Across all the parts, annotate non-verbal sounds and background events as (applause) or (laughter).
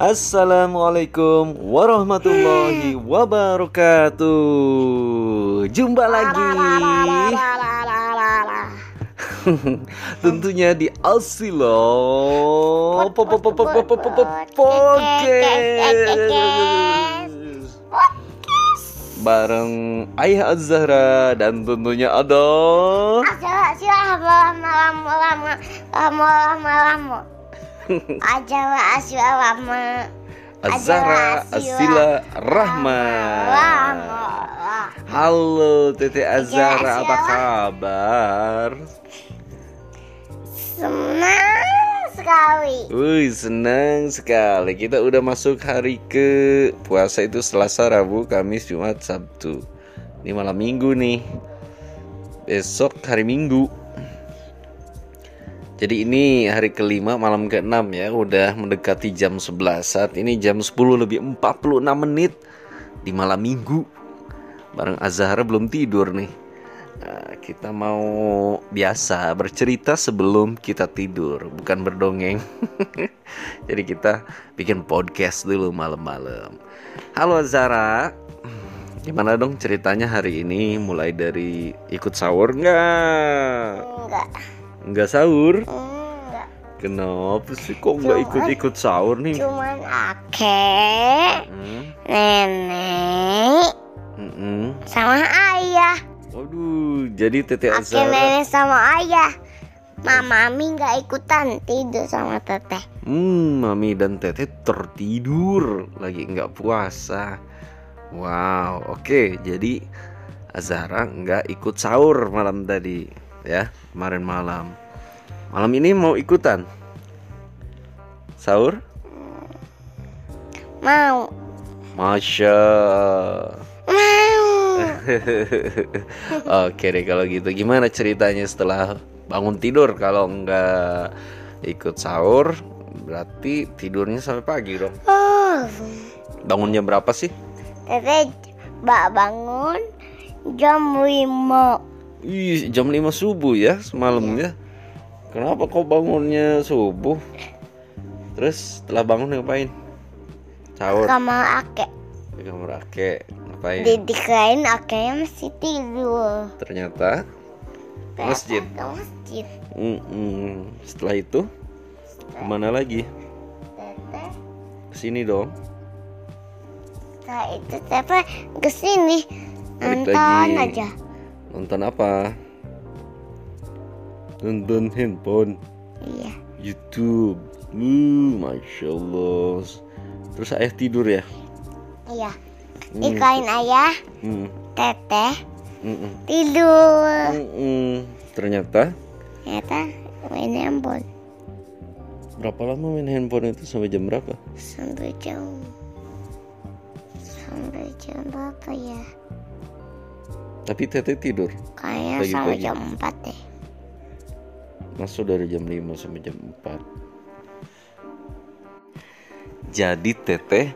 Assalamualaikum warahmatullahi wabarakatuh. Jumpa lagi. Tentunya di Asilo bareng Ayah Az-Zahra dan tentunya ada Az-Zahra Asila Rahma. Halo Tete Az-Zahra apa kabar? Senang sekali. Wih senang sekali. Kita udah masuk hari ke Puasa itu Selasa, Rabu, Kamis, Jumat, Sabtu. Ini malam minggu nih. Besok hari minggu Jadi ini hari kelima malam ke-6 ya Udah mendekati jam 11 Saat ini jam 10 lebih 46 menit Di malam minggu Bareng Azhara belum tidur nih Nah, kita mau biasa bercerita sebelum kita tidur, bukan berdongeng. (laughs) Jadi kita bikin podcast dulu malam-malam. Halo Zara, gimana dong ceritanya hari ini? Mulai dari ikut sahur nggak? Enggak. Nggak sahur? Enggak. Kenapa sih kok nggak Cuman- ikut-ikut sahur nih? Cuman ake, Hmm, nenek, mm-mm. sama ayah. Waduh, jadi Tete Ake, Azara. nenek sama ayah. Mama Mi nggak ikutan tidur sama teteh. Hmm, Mami dan Tete tertidur lagi nggak puasa. Wow, oke. Jadi Azara nggak ikut sahur malam tadi, ya kemarin malam. Malam ini mau ikutan sahur? Mau. Masya. Mau. (laughs) Oke deh kalau gitu. Gimana ceritanya setelah bangun tidur kalau nggak ikut sahur? Berarti tidurnya sampai pagi dong. Oh. Bangunnya berapa sih? Teteh mbak bangun jam 5 Ih, jam 5 subuh ya semalam ya. Kenapa kau bangunnya subuh? Terus setelah bangun ngapain? Sahur kamar ake. di kamar ake ngapain? Didikain akenya masih tidur. Ternyata ke masjid. Ke masjid. Mm-mm. Setelah itu ke mana lagi? Ke sini dong. Setelah itu teteh ke sini nonton aja. Nonton apa? Nonton handphone, Iya. YouTube. Uh, masya Allah. Terus ayah tidur ya? Iya. Hmm. Dikain ayah, Hmm. teteh Mm-mm. tidur. Mm-mm. Ternyata Ternyata main handphone berapa lama main handphone itu sampai jam berapa? sampai jam sampai jam berapa ya? Tapi Tete tidur. Kayaknya sampai jam 4 deh. Masuk dari jam 5 sampai jam 4. Jadi Teteh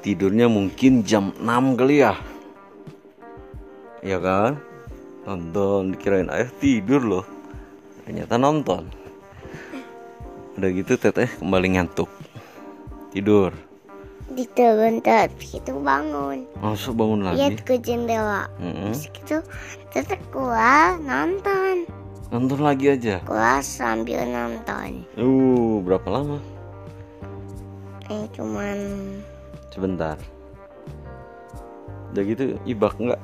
tidurnya mungkin jam 6 kali ya. Iya kan? Nonton dikirain ayah tidur loh. Ternyata nonton. Udah gitu Teteh kembali ngantuk. Tidur. Gitu bentar, itu bangun. Masuk bangun Lihat lagi. ke jendela. Terus gitu, teteh keluar nonton. Nonton lagi aja. Keluar sambil nonton. Uh, berapa lama? Eh cuman Sebentar. Udah gitu ibak nggak?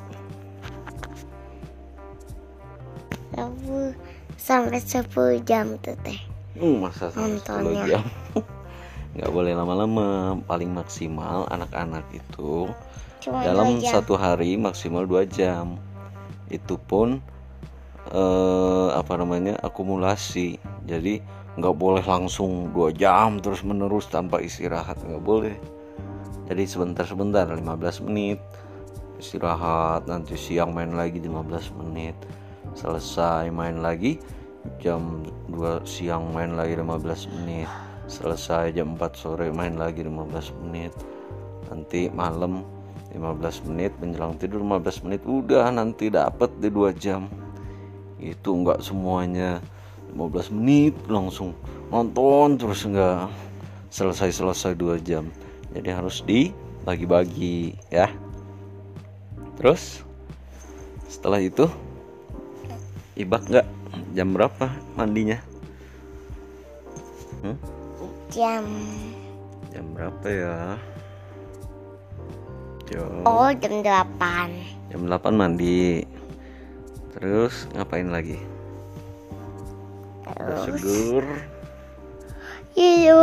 sampai 10 jam teteh. Uh, masa sampai Nontonnya. 10 jam? Nggak boleh lama-lama. Paling maksimal anak-anak itu Cuma dalam satu hari maksimal dua jam. Itu pun eh, apa namanya akumulasi. Jadi nggak boleh langsung dua jam terus menerus tanpa istirahat nggak boleh. Jadi sebentar-sebentar 15 menit istirahat nanti siang main lagi 15 menit selesai main lagi jam 2 siang main lagi 15 menit selesai jam 4 sore main lagi 15 menit. Nanti malam 15 menit menjelang tidur 15 menit udah nanti dapat di 2 jam. Itu enggak semuanya. 15 menit langsung nonton terus enggak selesai-selesai dua jam. Jadi harus dibagi-bagi ya. Terus setelah itu ibak nggak? Jam berapa mandinya? Hmm? Jam. jam berapa ya jam Oh jam 8 jam 8 mandi terus ngapain lagi Terus seger Iya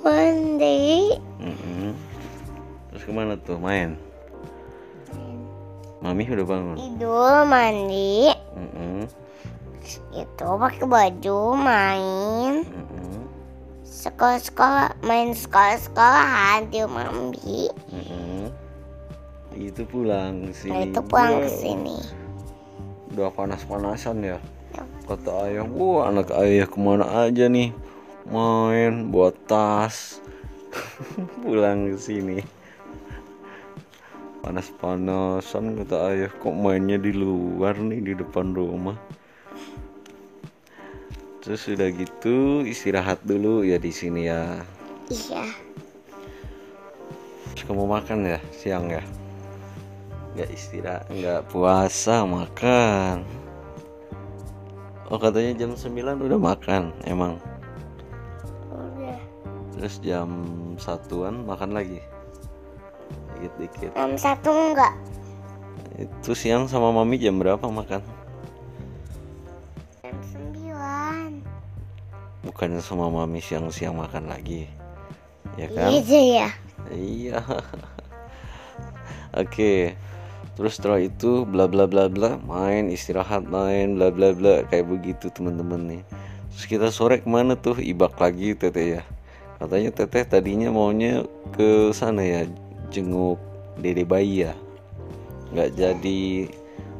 mandi. Mm-mm. terus ke mana tuh main mami udah bangun Tidur mandi. Mm-mm. Itu pakai baju main. Mm-mm. Sekolah-sekolah main sekolah-sekolahan di mami. Mm-mm. itu pulang ke Nah sini itu pulang ke sini. udah panas-panasan ya? Kata ayah wah anak ayah ke mana aja nih? Main buat tas. (laughs) Pulang ke sini panas-panasan kata ayah kok mainnya di luar nih di depan rumah Terus sudah gitu istirahat dulu ya di sini ya. Iya. Terus kamu makan ya siang ya? Nggak istirahat, nggak puasa makan. Oh katanya jam 9 udah makan emang. Udah. Terus jam satuan makan lagi. Dikit-dikit. Jam satu enggak. Itu siang sama mami jam berapa makan? Jam sembilan bukannya sama mami siang-siang makan lagi ya iya kan? iya ya. Iya. (laughs) Oke terus setelah itu bla bla bla bla main istirahat main bla bla bla kayak begitu teman-teman nih. Terus kita sore ke mana tuh? Ibak lagi teteh ya. Katanya teteh tadinya maunya ke sana ya jenguk dede bayi ya. Nggak jadi.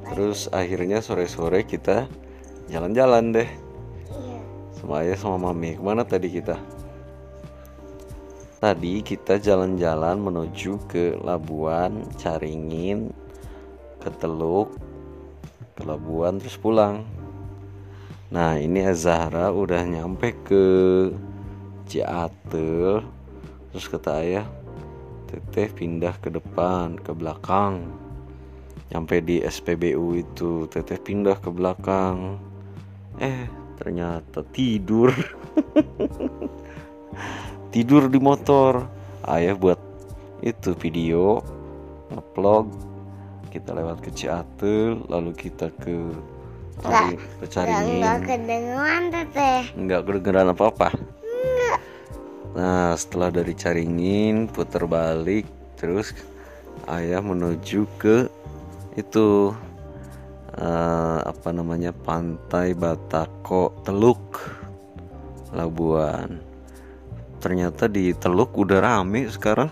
Terus akhirnya sore-sore kita jalan-jalan deh sama ayah sama mami. Ke mana tadi kita? Tadi kita jalan-jalan menuju ke Labuan, Caringin, ke Teluk, ke Labuan terus pulang. Nah ini Zahra udah nyampe ke Ciatel, terus kata ayah, teteh pindah ke depan, ke belakang. Nyampe di SPBU itu, teteh pindah ke belakang. Eh ternyata tidur. (laughs) tidur di motor. Ayah buat itu video ngevlog kita lewat ke Ciatel lalu kita ke Cari, ke Enggak, Caringin enggak kedengeran teteh. nggak kedengeran apa apa nah setelah dari Caringin putar balik terus ayah menuju ke itu eh, apa namanya pantai Batako Teluk Labuan. Ternyata di Teluk udah rame sekarang.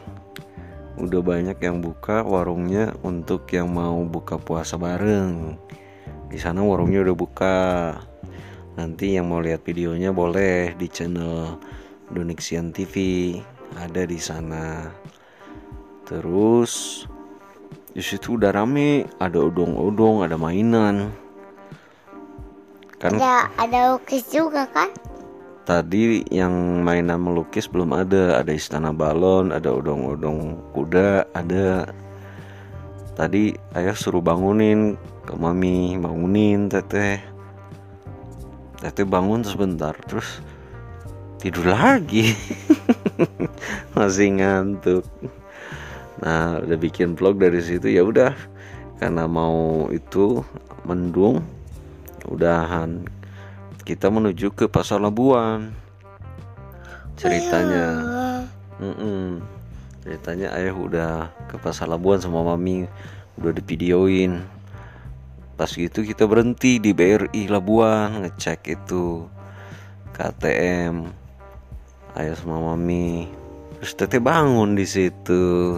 Udah banyak yang buka warungnya untuk yang mau buka puasa bareng. Di sana warungnya udah buka. Nanti yang mau lihat videonya boleh di channel Donixian TV ada di sana. Terus di situ udah rame ada odong-odong ada mainan. Kan Ada ada lukis juga kan? tadi yang mainan melukis belum ada. Ada istana balon ada odong-odong kuda ada. Tadi ayah suruh bangunin ke mami bangunin teteh. Teteh bangun sebentar terus tidur lagi. (laughs) Masih ngantuk nah udah bikin vlog dari situ ya udah. Karena mau itu mendung udahan. Kita menuju ke pasar Labuan. Ceritanya. Mm-mm. ceritanya ayah udah ke pasar Labuan sama mami. Udah divideoin. Pas gitu kita berhenti di BRI Labuan ngecek itu KTM ayah sama mami. Terus teteh bangun di situ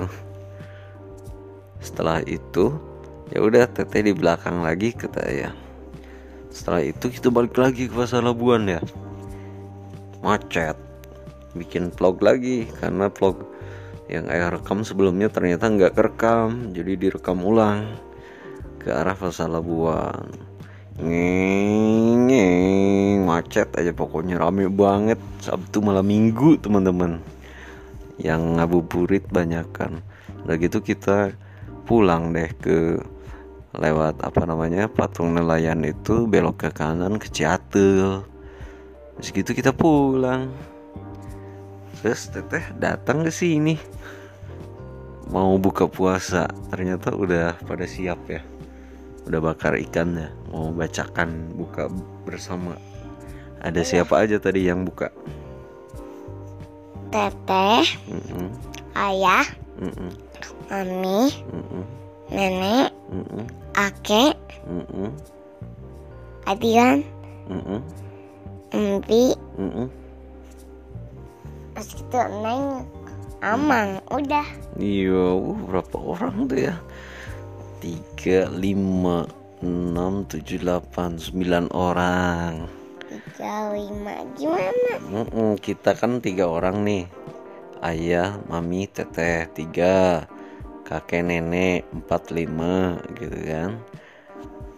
setelah itu ya udah teteh di belakang lagi kata ayah. Setelah itu kita balik lagi ke pasar Labuan ya. Macet. Bikin vlog lagi karena vlog yang ayah rekam sebelumnya ternyata nggak kerekam jadi direkam ulang ke arah pasar Labuan. Ngeng macet aja pokoknya rame banget. Sabtu malam minggu teman-teman. Yang ngabuburit banyak kan udah gitu kita pulang deh ke lewat apa namanya patung nelayan itu belok ke kanan ke Ciatel terus gitu kita pulang. Terus teteh datang ke sini. Mau buka puasa. Ternyata udah pada siap ya. Udah bakar ikan ya mau bacakan buka bersama. Ada siapa aja tadi yang buka? Teteh Mm-mm, ayah mm-mm, mami mm-mm, nenek mm-mm, ake mm-mm, adian mm-mm, empi mm-mm. terus gitu neng amang udah Iya, uh, berapa orang tuh ya? Tiga, lima, enam, tujuh, delapan, sembilan orang. tiga lima gimana Mm-mm, kita kan tiga orang nih. Ayah, mami, teteh tiga, kakek nenek empat lima gitu kan.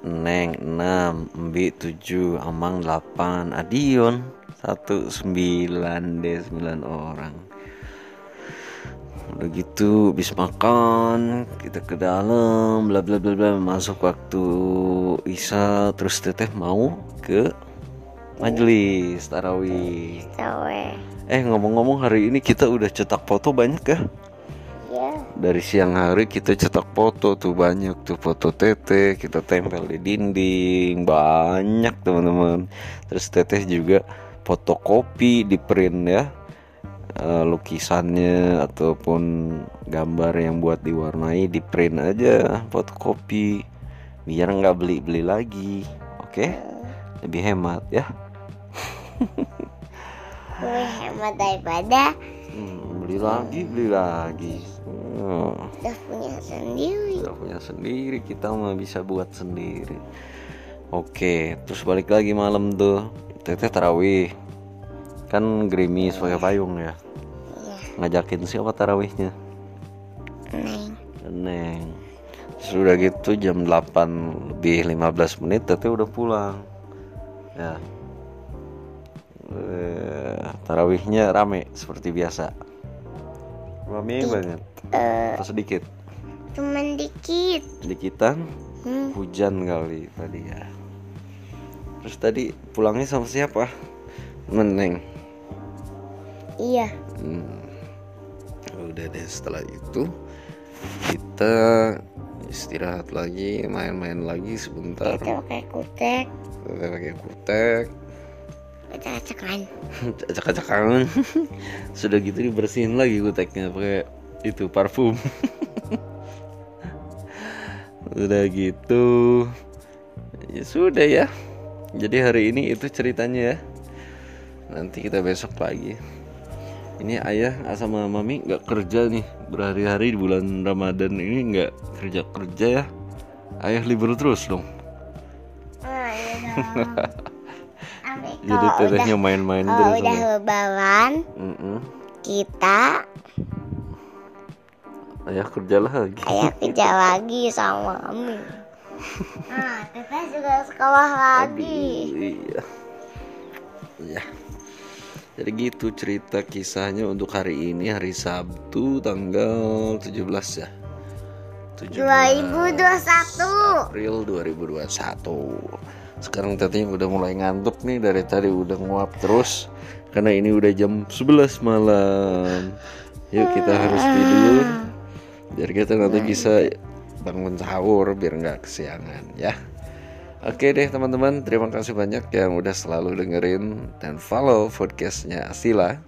Neng enam, Embi tujuh, Amang delapan, Adion satu sembilan deh sembilan orang. Udah gitu habis makan kita ke dalam bla bla bla bla masuk waktu Isya terus teteh mau ke majelis tarawih. Tawe. Eh ngomong-ngomong hari ini kita udah cetak foto banyak ya? Dari siang hari kita cetak foto tuh banyak tuh foto teteh kita tempel di dinding banyak teman-teman. Terus teteh juga fotokopi di print ya Eh, lukisannya ataupun gambar yang buat diwarnai di print aja fotokopi biar nggak beli-beli lagi oke? Lebih hemat ya. Lebih hemat daripada Hmm, beli lagi beli lagi Hmm, udah punya sendiri. udah punya sendiri kita mah bisa buat sendiri. Oke terus balik lagi malam tuh. Teteh tarawih. Kan gerimis pakai payung ya. Iya, ngajakin siapa tarawihnya? Neng. Neng. Sudah gitu jam 8 lebih 15 menit Teteh udah pulang. Ya. Eh, Tarawihnya rame seperti biasa Banget Eh, Atau sedikit cuman dikit. Sedikitan Hmm, Hujan kali tadi ya Terus tadi pulangnya sama siapa? Meneng iya. Hmm. Udah deh setelah itu kita istirahat lagi, main-main lagi sebentar. Kita pakai kutek. Kita pakai kutek, Kita acekan. acak-acakan. (laughs) (laughs) Sudah gitu dibersihin lagi kuteknya pakai itu parfum. (laughs) Udah gitu. Ya sudah ya. Jadi hari ini itu ceritanya ya. Nanti kita besok lagi. Ini ayah sama mami nggak kerja nih berhari-hari di bulan Ramadan ini nggak kerja kerja ya. Ayah libur terus dong. Ah, iya Jadi kalau tetehnya main-main kalau terus. udah sama- lebaran, kita Ayah kerja lagi. kayak (laughs) kerja lagi sama mami. Nah, (laughs) teteh juga sekolah lagi. Aduh, iya. Ya. Jadi gitu cerita kisahnya untuk hari ini hari Sabtu tanggal 17 ya. 17 2021. April 2021. Sekarang tetenya udah mulai ngantuk nih dari tadi udah nguap terus karena ini udah jam 11 malam. Yuk kita harus tidur biar kita nanti bisa bangun sahur biar nggak kesiangan ya. Oke deh teman-teman, terima kasih banyak yang udah selalu dengerin dan follow podcastnya Asila.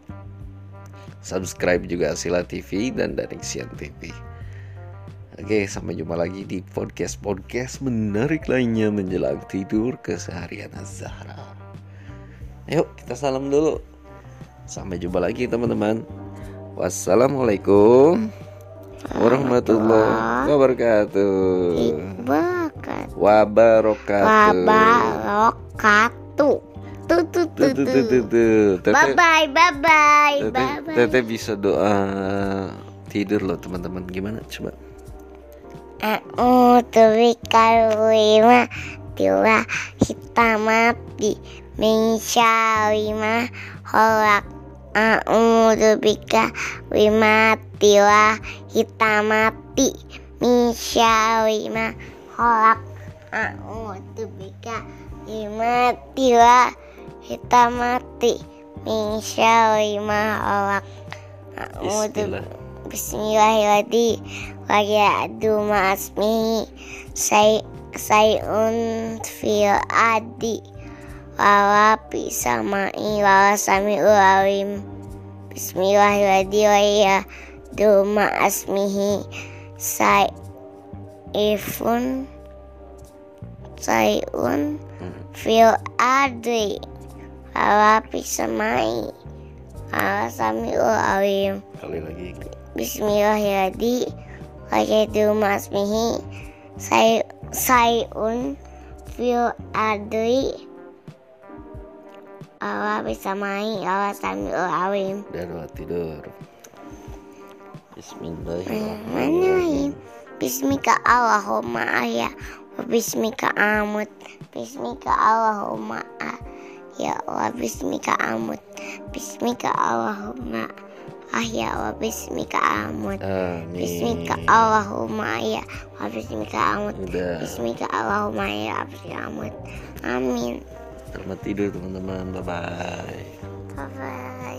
Subscribe juga Asila TV dan Danixian TV. Oke, sampai jumpa lagi di podcast-podcast menarik lainnya menjelang tidur keseharian Zahra. Yuk, kita salam dulu. Sampai jumpa lagi teman-teman. Wassalamualaikum warahmatullahi wabarakatuh. Wabarakatuh. Wabarakatuh. Tuh tuh tuh Tuh, tuh, tuh, tuh, tuh. tuh. Bye bye bye bye bye. teteh bisa doa tidur loh teman-teman. Gimana coba? A'udzu bikalimah tilah hitamati min syarri ma khalaq A'udzu bika wimati wa hitamati min syarri ma khalaq. A'udzu bika wimati wa hitamati min syarri ma khalaq. Bismillahirrahmanirrahim. Ma'asmihi say sayun fil adi wa fi samai wa sami'ul alim. Bismillahirrahmanirrahim. Wa ya'du ma'asmihi say ifun sayun fil adi wa fi samai wa sami'ul alim. Kali lagi. Bismillahirrahmanirrahim. Wajadu masmihi say sayun fil adri awa bisa main awa sambil awim Dan waktu tidur. Bismillahirrahmanirrahim. Bismika Allahumma wa bismika amut Bismika Allahumma ahya wa bismika amut Bismika Allahumma ahya wa bismika amut Amin. Bismika Allahumma ya wa bismika amut Udah. Bismika Allahumma ya wa bismika amut Amin Selamat tidur teman-teman. Bye bye. Bye bye